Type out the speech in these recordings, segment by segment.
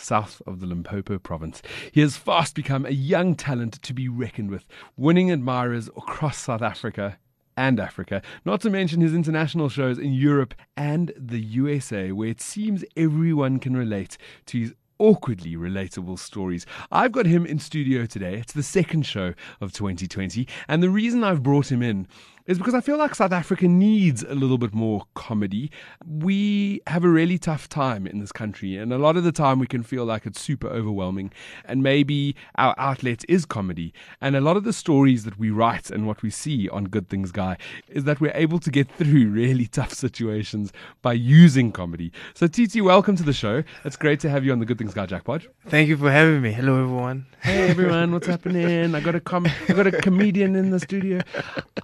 south of the Limpopo province. He has fast become a young talent to be reckoned with, winning admirers across South Africa and Africa, not to mention his international shows in Europe and the USA, where it seems everyone can relate to his awkwardly relatable stories. I've got him in studio today. It's the second show of 2020, and the reason I've brought him in is because I feel like South Africa needs a little bit more comedy. We have a really tough time in this country, and a lot of the time we can feel like it's super overwhelming. And maybe our outlet is comedy. And a lot of the stories that we write and what we see on Good Things Guy is that we're able to get through really tough situations by using comedy. So, Titi, welcome to the show. It's great to have you on the Good Things Guy Jackpod. Thank you for having me. Hello, everyone. Hey, everyone, what's happening? I got a com- I got a comedian in the studio.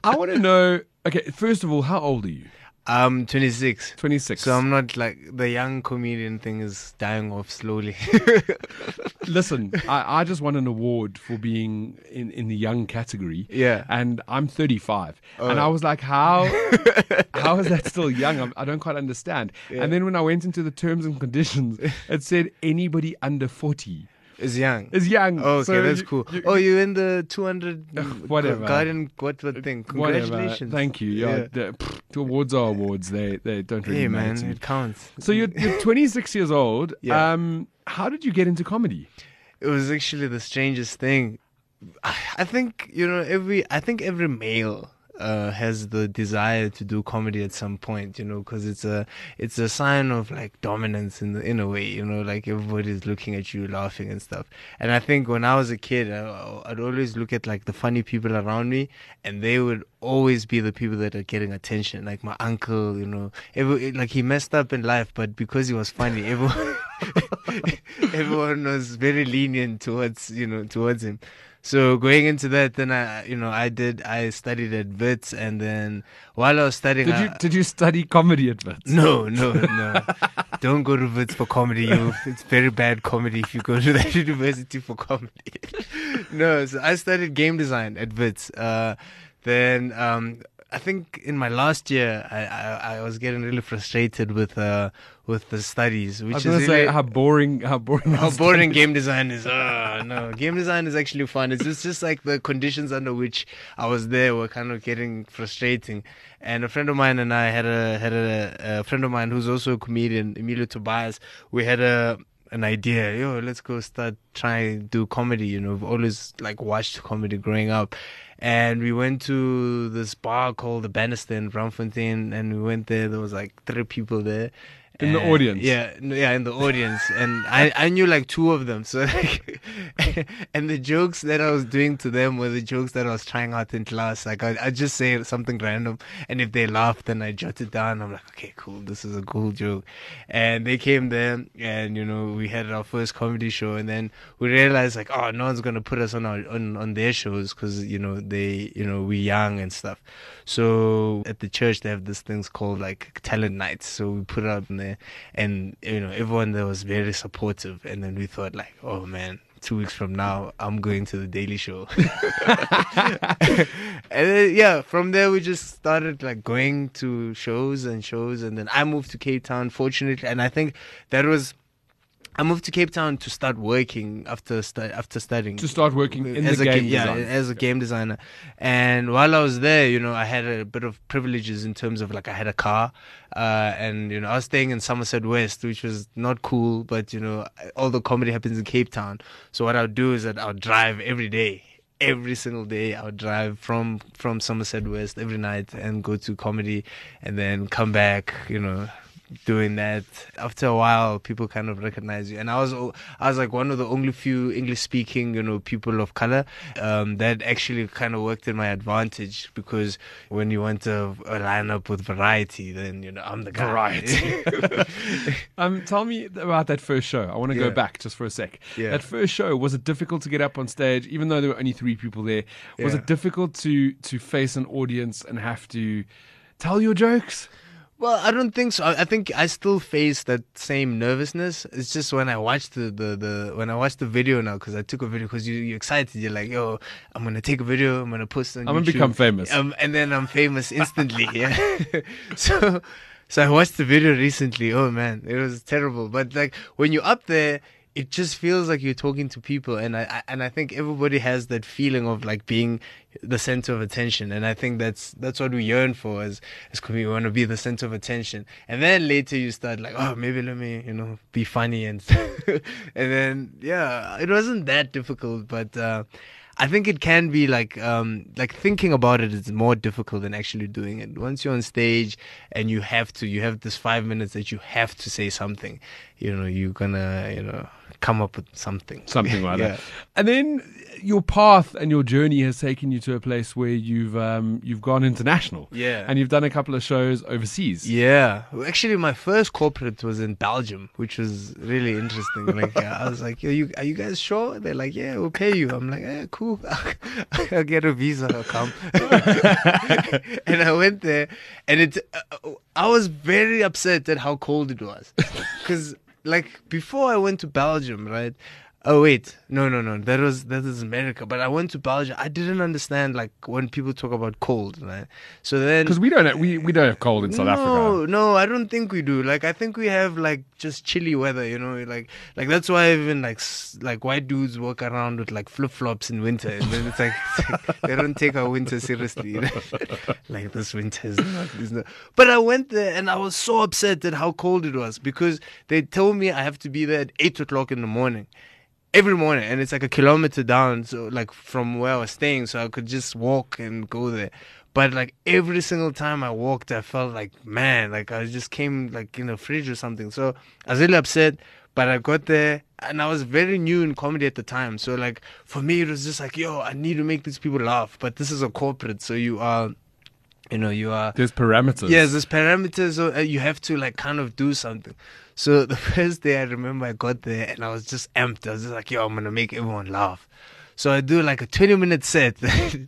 I want to know okay, first of all, how old are you? I'm 26. 26. So I'm not like the young comedian thing is dying off slowly. Listen, I, I just won an award for being in, in the young category. Yeah. And I'm 35. Oh. And I was like, how how is that still young? I'm, I do not quite understand. Yeah. And then when I went into the terms and conditions, it said anybody under 40 is young. Is young. Oh, okay, so that's you, cool. You, oh, you're in the 200 whatever garden. What what thing? Congratulations. Whatever. Thank you. Yeah, yeah. The, pff, awards are awards. They they don't really hey, matter. man, it counts. So you're, you're 26 years old. Yeah. Um, how did you get into comedy? It was actually the strangest thing. I think you know every. I think every male uh, has the desire to do comedy at some point, you know, because it's a it's a sign of like dominance in the in a way, you know, like everybody's looking at you, laughing and stuff. And I think when I was a kid, I, I'd always look at like the funny people around me, and they would always be the people that are getting attention. Like my uncle, you know, every, like he messed up in life, but because he was funny, everyone everyone was very lenient towards you know towards him. So going into that, then I, you know, I did, I studied at Wits, and then while I was studying, did I, you did you study comedy at Wits? No, no, no. Don't go to Wits for comedy. You, it's very bad comedy if you go to that university for comedy. no, so I studied game design at Wits. Uh, then um, I think in my last year, I, I, I was getting really frustrated with uh, with the studies, which I was is really, say how boring, how boring, how boring game design is. Uh, no, game design is actually fun. It's just just like the conditions under which I was there were kind of getting frustrating. And a friend of mine and I had a had a, a friend of mine who's also a comedian, Emilio Tobias. We had a an idea. Yo, let's go start trying to do comedy. You know, we've always like watched comedy growing up, and we went to this bar called the Bannister in Braamfontein, and we went there. There was like three people there, in the audience. Yeah, yeah, in the audience, and I, I knew like two of them. So, like, and the jokes that I was doing to them were the jokes that I was trying out in class. Like, I, I just say something random, and if they laugh, then I jot it down. I'm like, okay, cool, this is a cool joke. And they came there, and you know, we had our first comedy show, and then we realized like, oh, no one's gonna put us on our on on their shows because you know they, you know, we young and stuff. So at the church they have this things called like talent nights. So we put in there, and you know everyone there was very supportive. And then we thought like, oh man, two weeks from now, I'm going to the Daily Show. and then, yeah, from there we just started like going to shows and shows, and then I moved to Cape Town, fortunately, and I think that was I moved to Cape Town to start working after stu- after studying. To start working in as the game yeah, design. as a game designer. And while I was there, you know, I had a bit of privileges in terms of like I had a car, uh, and you know, I was staying in Somerset West, which was not cool, but you know, all the comedy happens in Cape Town. So what I would do is that I would drive every day every single day I would drive from from Somerset West every night and go to comedy and then come back, you know, doing that. After a while, people kind of recognize you, and I was I was like one of the only few English speaking you know people of color um, that actually kind of worked in my advantage because when you want to a lineup with variety, then you know I'm the guy. Variety. um, tell me about that first show. I want to Yeah. go back just for a sec. Yeah. That first show was it difficult to get up on stage, even though there were only three people there? Was Yeah. it difficult to to face an audience and have to tell your jokes? Well, I don't think so. I think I still face that same nervousness. It's just when I watch the the, the when I watch the video now because I took a video because you you're excited. You're like, yo, I'm gonna take a video. I'm gonna post it on I'm gonna become famous. Um, and then I'm famous instantly. Yeah. so so I watched the video recently. Oh man, it was terrible. But like when you're up there. It just feels like you're talking to people, and I, and I think everybody has that feeling of like being the center of attention, and I think that's that's what we yearn for as as comedians. We want to be the center of attention, and then later you start like, oh, maybe let me you know be funny and and then yeah, it wasn't that difficult, but. uh I think it can be like um like thinking about it is more difficult than actually doing it. Once you're on stage and you have to, you have this five minutes that you have to say something. You know, you're gonna you know come up with something. Something like Yeah. that. And then your path and your journey has taken you to a place where you've um, you've gone international. Yeah. And you've done a couple of shows overseas. Yeah, actually, my first corporate was in Belgium, which was really interesting. Like, I was like, Yo, you, "Are you guys sure?" They're like, "Yeah, we'll pay you." I'm like, "Yeah, cool. I'll get a visa. I'll come." and I went there, and it. Uh, I was very upset at how cold it was, because like before I went to Belgium, right? Oh wait, no, no, no. That was that is America. But I went to Belgium. I didn't understand like when people talk about cold, right? So then Because we don't have, we, we don't have cold in South no, Africa. No, no, I don't think we do. Like I think we have like just chilly weather, you know, like like that's why even like like white dudes walk around with like flip flops in winter, and then it's like, it's like they don't take our winter seriously. You know? like this winter is not, is not. But I went there and I was so upset at how cold it was because they told me I have to be there at eight o'clock in the morning every morning and it's like a kilometer down so like from where i was staying so i could just walk and go there. But like every single time i walked i felt like man like i just came like in a fridge or something. So i was really upset but i got there and i was very new in comedy at the time. So like for me it was just like yo i need to make these people laugh. But this is a corporate so you are you know you are There's parameters. Yes, there's parameters. So uh, you have to like kind of do something. So the first day I remember I got there and I was just amped. I was just like, yo, I'm gonna make everyone laugh. So I do like a 20 minute set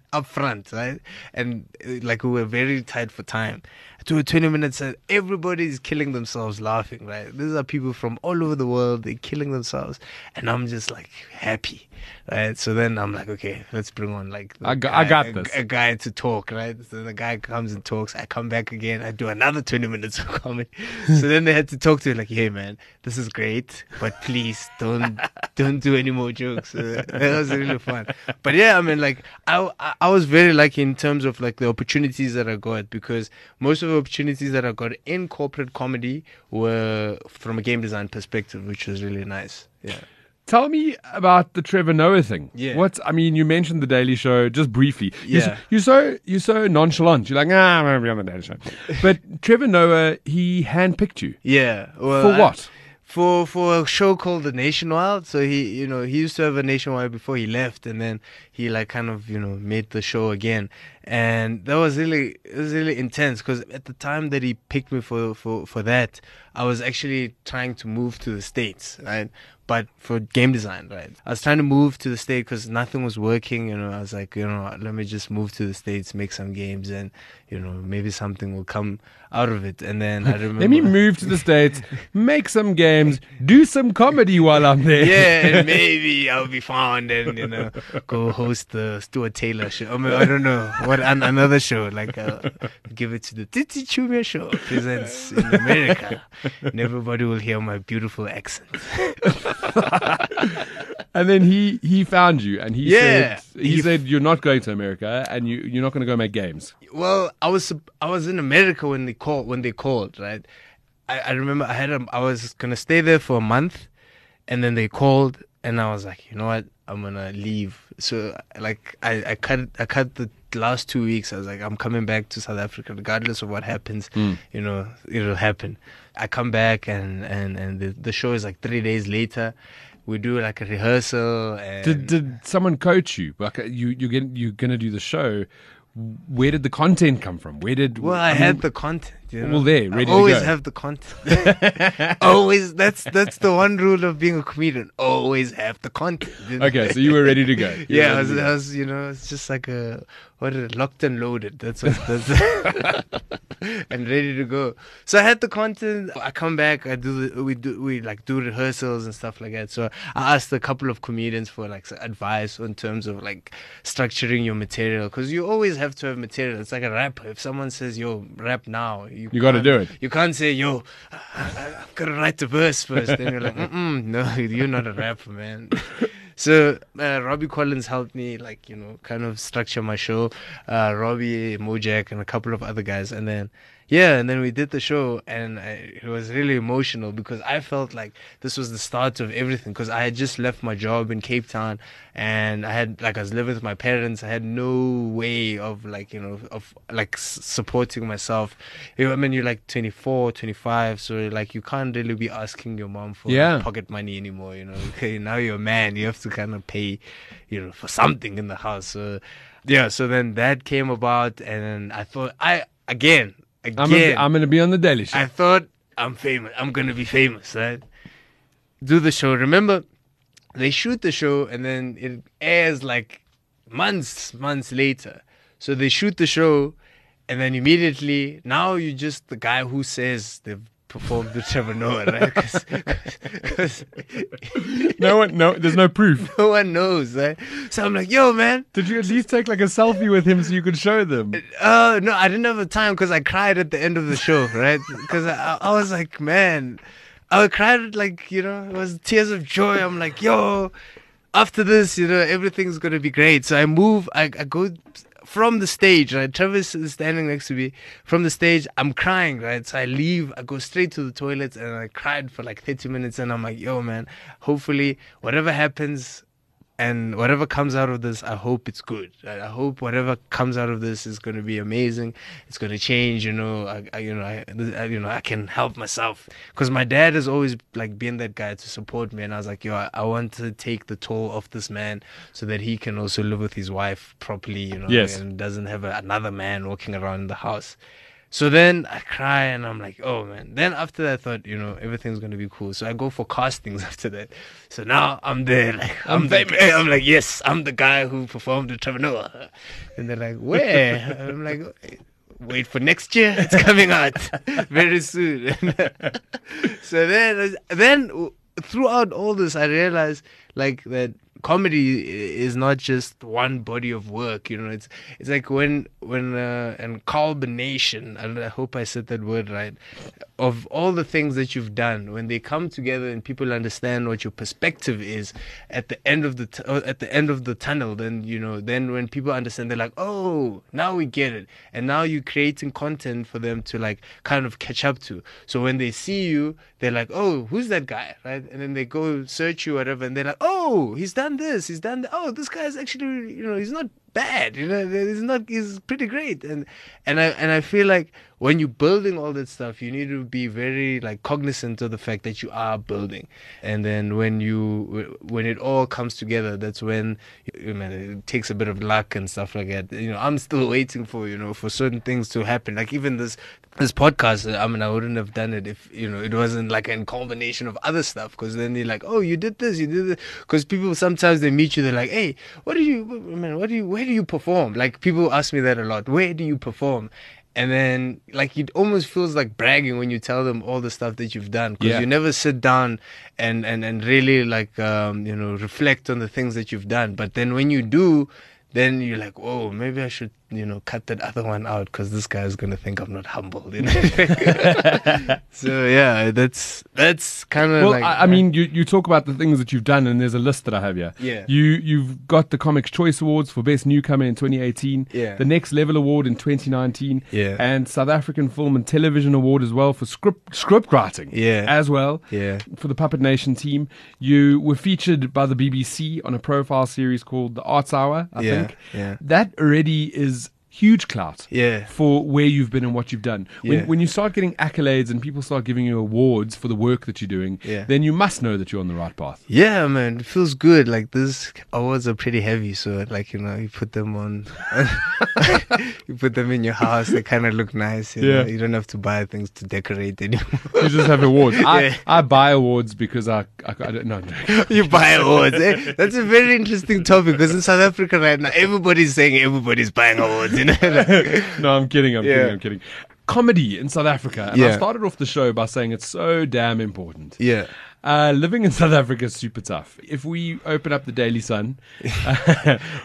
up front, right? And uh, like we were very tight for time. Do a 20 minute set. Everybody's killing themselves laughing, right? These are people from all over the world. They're killing themselves. And I'm just like happy, right? So then I'm like, okay, let's bring on like I got- I got a- this. a guy to talk, right? So the guy comes and talks. I come back again. I do another 20 minutes of comedy. so then they had to talk to me like, hey man, this is great, but please don't don't do any more jokes. Uh, that was really fun. But yeah, I mean, like I, I I was very lucky in terms of like the opportunities that I got because most of the opportunities that I got in corporate comedy were from a game design perspective, which was really nice. Yeah. Tell me about the Trevor Noah thing. Yeah. What I mean, you mentioned the Daily Show just briefly. You're, Yeah. s- you're so you're so nonchalant. You're like, ah, I'm gonna be on the Daily Show. But Trevor Noah, he handpicked you Yeah. Well, for I- what? for for a show called the Nationwide. So he, you know, he used to have a Nationwide before he left, and then he like kind of you know made the show again, and that was really it was really intense because at the time that he picked me for for for that, I was actually trying to move to the states, right? But for game design, right? I was trying to move to the state because nothing was working. You know, I was like, you know, let me just move to the states, make some games, and you know, maybe something will come out of it. And then I remember, Let me move to the States, make some games, do some comedy while I'm there. yeah, and maybe I'll be found and you know go host the Stuart Taylor show. I, mean, I don't know what an, another show like uh, give it to the Titi Chumia show presents in America, and everybody will hear my beautiful accent. And then he he found you and he Yeah. said he, He- said you're not going to America and you you're not going to go make games. Well, I was I was in America when they called when they called right. I, I remember I had a, I was gonna stay there for a month, and then they called and I was like, you know what, I'm gonna leave. So like I, I cut I cut the last two weeks, I was like, I'm coming back to South Africa, regardless of what happens. You know, it'll happen. I come back and and and the, the show is like three days later. We do like a rehearsal. And Did did someone coach you? Like uh, you you get you're gonna do the show. Where did the content come from? Where did well, I, mean, had the content. You know? Well, there, ready I to always go. have the content. always. That's that's the one rule of being a comedian. Always have the content. you know? Okay, so you were ready to go. You Yeah, I was, go. I was, you know, it's just like a what is it, locked and loaded. That's what that's and ready to go. So I had the content. I come back. I do the, we do we like do rehearsals and stuff like that. So I asked a couple of comedians for like advice in terms of like structuring your material because you always have to have material. It's like a rap. If someone says yo rap now, you You gotta do it. You can't say yo. I, I've got to write the verse first. Then you're like, Mm-mm, no, you're not a rapper, man. So uh, Robby Collins helped me, like you know, kind of structure my show. Uh, Robbie Mojak and a couple of other guys, and then yeah, and then we did the show, and I, it was really emotional because I felt like this was the start of everything. Because I had just left my job in Cape Town, and I had like I was living with my parents. I had no way of like you know of like s- supporting myself. You know, I mean, you're like 24, 25, so like you can't really be asking your mom for Yeah. pocket money anymore. You know, okay, now you're a man, you have to kind of pay, you know, for something in the house. So yeah, so then that came about, and I thought I again, I'm, again, gonna, I'm gonna be on the Daily Show. I thought I'm famous. I'm gonna be famous, right? Do the show. Remember, they shoot the show and then it airs like months, months later. So they shoot the show, and then immediately now you're just the guy who says they've performed the Trevor Noah, right? 'Cause- 'cause no one, no, there's no proof. no one knows, right? So I'm like, yo, man. Did you at least take like a selfie with him so you could show them? Uh, no, I didn't have the time because I cried at the end of the show, right? Because I, I was like, man, I cried like you know, it was tears of joy. I'm like, yo, after this, you know, everything's gonna be great. So I move, I, I go from the stage, right? Travis is standing next to me. From the stage, I'm crying, right? So I leave, I go straight to the toilets, and I cried for like 30 minutes. And I'm like, yo, man, hopefully, whatever happens, and whatever comes out of this, I hope it's good. I hope whatever comes out of this is going to be amazing. It's going to change. You know, I, I you know, I, I, you know, I can help myself because my dad has always like been that guy to support me, and I was like, yo, I, I want to take the toll off this man so that he can also live with his wife properly. You know, Yes. and doesn't have a, another man walking around the house. So then I cry and I'm like, oh man. Then after that, I thought, you know, everything's gonna be cool. So I go for castings after that. So now I'm there, like I'm, I'm the- famous. I'm like, yes, I'm the guy who performed the Trevor Noah. And they're like, where? I'm like, wait for next year. It's coming out very soon. so then, then throughout all this, I realized like that comedy is not just one body of work. You know, it's it's like when when uh, and culmination. and I hope I said that word right. Of all the things that you've done, when they come together and people understand what your perspective is at the end of the t- uh, at the end of the tunnel, then you know, then when people understand, they're like, oh, now we get it, and now you're creating content for them to like kind of catch up to. So when they see you, they're like, oh, who's that guy, right? And then they go search you, whatever, and they're like, oh, he's done this, he's done that. Oh, this guy's actually, you know, he's not bad, you know, it's not, It's pretty great, and and I and I feel like when you're building all that stuff, you need to be very like cognizant of the fact that you are building, and then when you when it all comes together, that's when you know, it takes a bit of luck and stuff like that. You know, I'm still waiting for you know for certain things to happen. Like even this this podcast, I mean, I wouldn't have done it if you know it wasn't like a combination of other stuff. Because then you're like, oh, you did this, you did this. Because people sometimes they meet you, they're like, hey, what do you, I mean, what do you, where do you perform? Like people ask me that a lot. Where do you perform? And then, like, it almost feels like bragging when you tell them all the stuff that you've done because Yeah. you never sit down and, and, and really, like, um, you know, reflect on the things that you've done. But then when you do, then you're like, oh, maybe I should, you know, cut that other one out because this guy is going to think I'm not humble. You know? so, yeah, that's that's kind of Well, like. I, I mean, you, you talk about the things that you've done, and there's a list that I have here. Yeah. You you've got the Comics Choice Awards for Best Newcomer in 2018. Yeah. The Next Level Award in 2019. Yeah. And South African Film and Television Award as well for script script writing. Yeah. As well. Yeah. For the Puppet Nation team, you were featured by the BBC on a profile series called The Arts Hour. I Yeah, think. yeah. That already is huge clout Yeah. for where you've been and what you've done. When, Yeah. when you start getting accolades and people start giving you awards for the work that you're doing, Yeah. then you must know that you're on the right path. Yeah, man, it feels good. Like these awards are pretty heavy, so like you know, you put them on, you put them in your house. They kind of look nice. You Yeah. know? you don't have to buy things to decorate anymore. You just have awards. I, Yeah. I buy awards because I, I, I don't know. you buy awards. Eh? That's a very interesting topic because in South Africa right now, everybody's saying everybody's buying awards. You know, Like, no, I'm kidding. I'm Yeah. kidding. I'm kidding. Comedy in South Africa. And I started off the show by saying it's so damn important. yeah, Uh, living in South Africa is super tough. If we open up the Daily Sun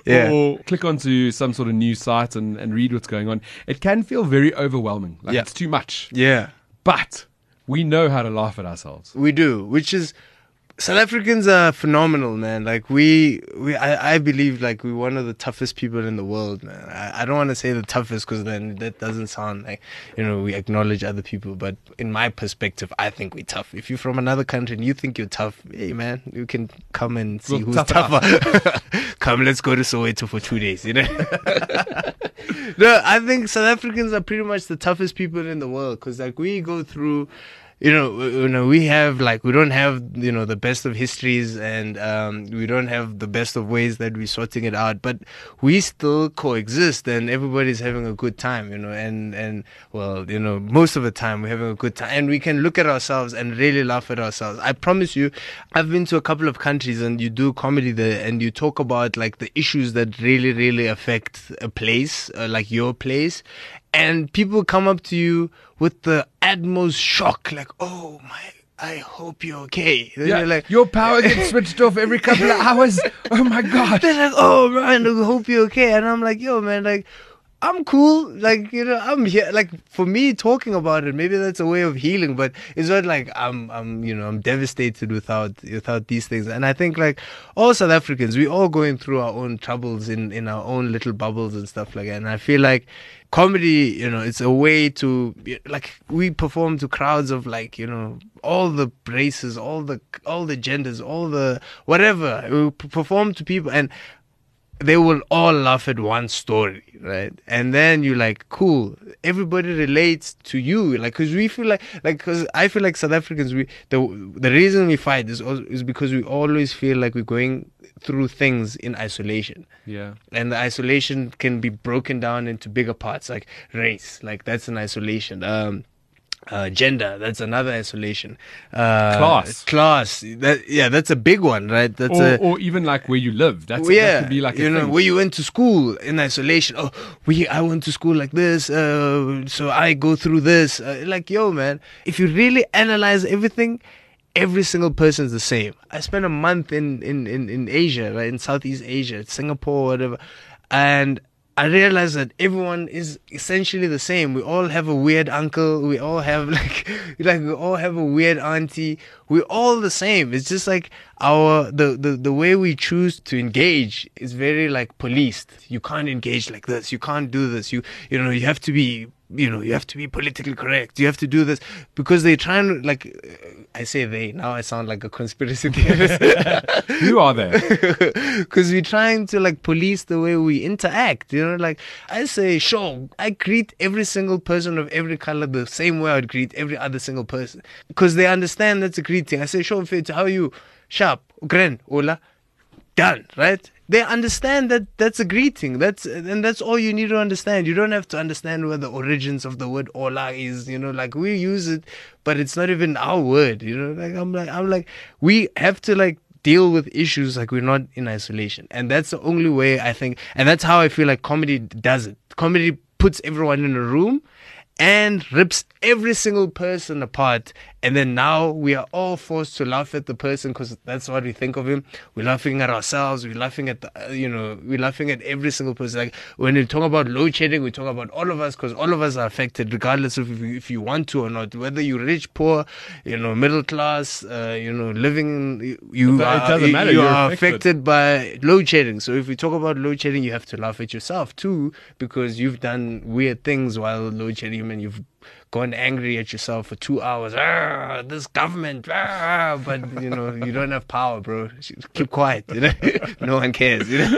Yeah. or click onto some sort of news site and, and read what's going on, it can feel very overwhelming. Like Yeah. it's too much. yeah. But we know how to laugh at ourselves. We do, which is South Africans are phenomenal, man. Like we, we, I, I believe like we're one of the toughest people in the world, man. I, I don't want to say the toughest because then that doesn't sound like you know we acknowledge other people. But in my perspective, I think we're tough. If you're from another country and you think you're tough, hey man, you can come and see who's tough tougher. come, let's go to Soweto for two days. You know. no, I think South Africans are pretty much the toughest people in the world because like we go through you know, you know, we have like we don't have you know the best of histories, and um, we don't have the best of ways that we're sorting it out. But we still coexist, and everybody's having a good time, you know. And and well, you know, most of the time we're having a good time, and we can look at ourselves and really laugh at ourselves. I promise you, I've been to a couple of countries, and you do comedy there, and you talk about like the issues that really, really affect a place, uh, like your place, and people come up to you with the utmost shock, like, "Oh my, I hope you're okay." Then Yeah, you're like, your power gets switched off every couple of hours. Oh my god! they're like, "Oh man, I hope you're okay," and I'm like, "Yo, man, like." I'm cool, like you know, I'm here. Like for me, talking about it, maybe that's a way of healing. But it's not like I'm, I'm, you know, I'm devastated without without these things. And I think like all South Africans, we all going through our own troubles in in our own little bubbles and stuff like that. And I feel like comedy, you know, it's a way to like we perform to crowds of like you know all the races, all the all the genders, all the whatever. We perform to people and they will all laugh at one story, right? And then you're like, cool. Everybody relates to you, like, cause we feel like, like, cause I feel like South Africans, we the the reason we fight is is because we always feel like we're going through things in isolation, Yeah. and the isolation can be broken down into bigger parts, like race, like that's an isolation. Um, uh, gender, that's another isolation. Uh, Class. class, that yeah, that's a big one, right? That's Or, a or even like where you live. That's yeah, that could be like a you know thing. where you went to school in isolation. Oh, we I went to school like this, uh, so I go through this. Uh, like yo, man, if you really analyze everything, every single person's the same. I spent a month in in in, in Asia, right, in Southeast Asia, Singapore, whatever, and. I realized that everyone is essentially the same. We all have a weird uncle. We all have like, like we all have a weird auntie. We're all the same. It's just like our the, the the way we choose to engage is very like policed. You can't engage like this. You can't do this. You you know you have to be you know you have to be politically correct. You have to do this because they're trying to like. I say they now. I sound like a conspiracy theorist. Who are they? because we're trying to like police the way we interact. You know, like I say, sure, I greet every single person of every color the same way I'd greet every other single person because they understand that's a greeting. I say, sure, fit, how are you? Sharp, gren, hola, done, right? They understand that that's a greeting. That's and that's all you need to understand. You don't have to understand where the origins of the word hola is. You know, like we use it, but it's not even our word. You know, like I'm like I'm like we have to like deal with issues like we're not in isolation. And that's the only way I think, and that's how I feel like comedy does it. Comedy puts everyone in a room and rips every single person apart. And then now we are all forced to laugh at the person because that's what we think of him. We're laughing at ourselves. We're laughing at the, uh, you know, we're laughing at every single person. Like when we talk about load shedding, we talk about all of us because all of us are affected, regardless of if you, if you want to or not. Whether you're rich, poor, you know, middle class, uh, you know, living, you, It are, doesn't you- matter, you are affected. affected by load shedding. So if we talk about load shedding, you have to laugh at yourself too because you've done weird things while load shedding and you've gone angry at yourself for two hours. "Ah, this government, ah," but you know you don't have power, bro. Keep quiet. You know, no one cares. You know,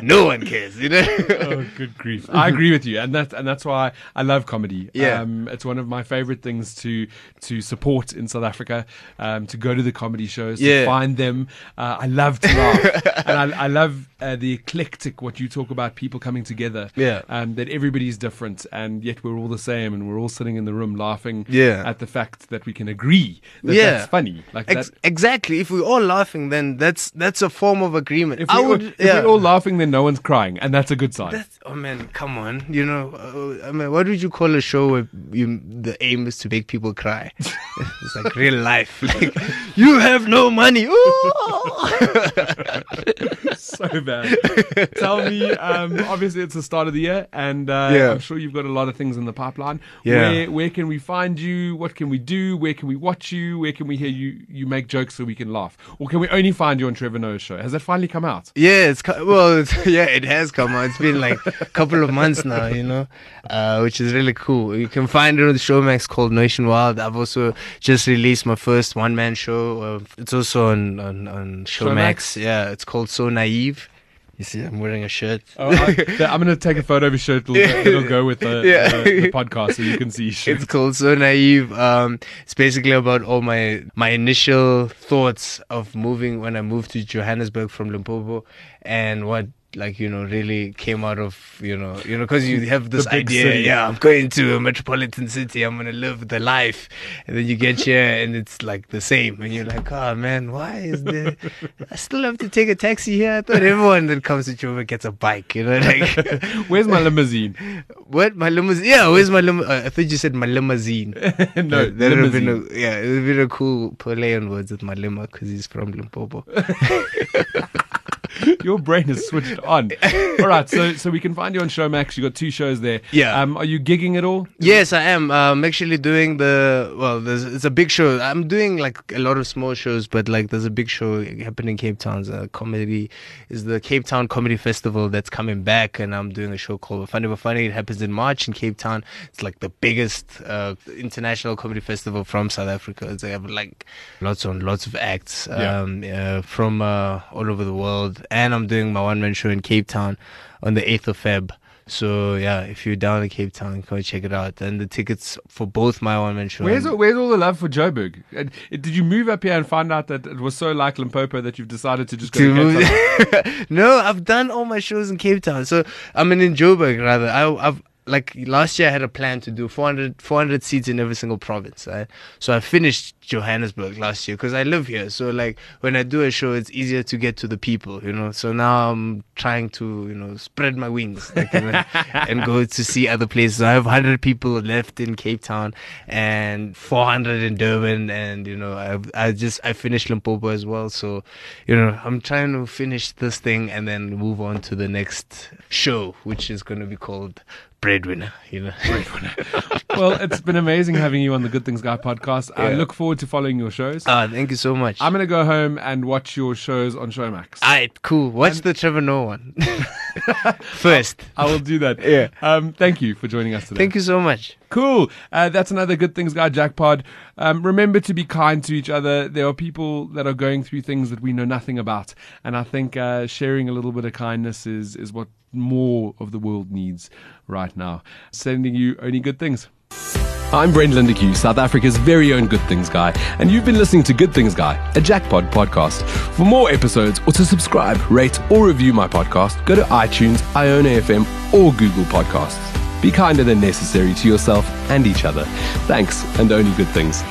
no one cares. You know. oh, good grief! I agree with you, and that's and that's why I love comedy. Yeah. um, it's one of my favorite things to to support in South Africa. Um, to go to the comedy shows, to find them. Uh, I love to laugh, and I, I love uh, the eclectic. What you talk about, people coming together. Yeah. um, that everybody's different, and yet we're all the same, and we're all sitting in the room laughing. Yeah. at the fact that we can agree. That Yeah. that's funny. Like Ex- that. exactly. If we're all laughing, then that's that's a form of agreement. If, I we, would. if yeah. we're all laughing, then no one's crying, and that's a good sign. That's, oh man, come on! You know, uh, I mean, what would you call a show where you, the aim is to make people cry? it's like real life. Like you have no money. So bad. Tell me, um, obviously it's the start of the year, and uh, Yeah. I'm sure you've got a lot of things in the pipeline. Yeah. Where where can we find you? What can we do? Where can we watch you? Where can we hear you you make jokes so we can laugh? Or can we only find you on Trevor Noah's show? Has that finally come out? yeah, it's well, it's, yeah, it has come out. It's been like a couple of months now, you know, uh, which is really cool. You can find it on the Showmax called Nationwide. I've also just released my first one man show. Uh, it's also on on, on Showmax. Showmax? Yeah, it's called So Naive. You see, I'm wearing a shirt. Oh, I, am going to take a photo of your shirt. It'll, it'll go with the, Yeah. the, the podcast so you can see. It's called So Naive. Um, it's basically about all my my initial thoughts of moving when I moved to Johannesburg from Limpopo, and what like you know really came out of you know you know because you have this idea city. yeah i'm going to a metropolitan city i'm gonna live the life. And then you get here and it's like the same. And you're like oh man why is there i still have to take a taxi here? I thought everyone that comes to Joburg gets a bike you know like Where's my limousine? what? My limousine? Yeah where's my limo uh, i thought you said my limousine. No, that would have been a, yeah, it would have been a cool play on words with my limo because he's from Limpopo. Your brain is switched on. All right, so so we can find you on Showmax. You got two shows there. Yeah. Um, are you gigging at all? yes, I am. I'm actually doing the well. There's it's a big show. I'm doing like a lot of small shows, but like there's a big show happening in Cape Town. A comedy is the Cape Town Comedy Festival that's coming back, and I'm doing a show called Funny but Funny. It happens in March in Cape Town. It's like the biggest uh, international comedy festival from South Africa. They have like lots and lots of acts Yeah. um, uh, from uh, all over the world, and I'm doing my one man show in Cape Town on the 8th of Feb. So yeah, if you're down in Cape Town, go check it out. And the tickets for both my one man show. Where's all, where's all the love for Joburg? And, uh, Did you move up here and find out that it was so like Limpopo that you've decided to just go to to Cape Town? no, I've done all my shows in Cape Town. So I mean in Joburg rather. I, I've like last year I had a plan to do 400, 400 seats in every single province. Right? So I finished Johannesburg last year because I live here. So like when I do a show, it's easier to get to the people, you know. So now I'm trying to you know spread my wings like, and, go to see other places. I have 100 people left in Cape Town and 400 in Durban, and you know I I just I finished Limpopo as well. So you know I'm trying to finish this thing and then move on to the next show, which is going to be called Breadwinner. You know. well, it's been amazing having you on the Good Things Guy podcast. I Yeah. look forward to following your shows. Ah, thank you so much. I'm going to go home and watch your shows on Showmax. Alright, cool. Watch the Trevor Noah one first. I will do that. Yeah. Um, thank you for joining us today. Thank you so much. Cool. Uh, that's another Good Things Guy Jackpod. Um, remember to be kind to each other. There are people that are going through things that we know nothing about. And I think uh, sharing a little bit of kindness is, is what more of the world needs right now. Sending you only good things. I'm Brent Lindeque, South Africa's very own Good Things Guy, and you've been listening to Good Things Guy, a Jackpod podcast. For more episodes or to subscribe, rate, or review my podcast, go to iTunes, iono.fm, or Google Podcasts. Be kinder than necessary to yourself and each other. Thanks, and only good things.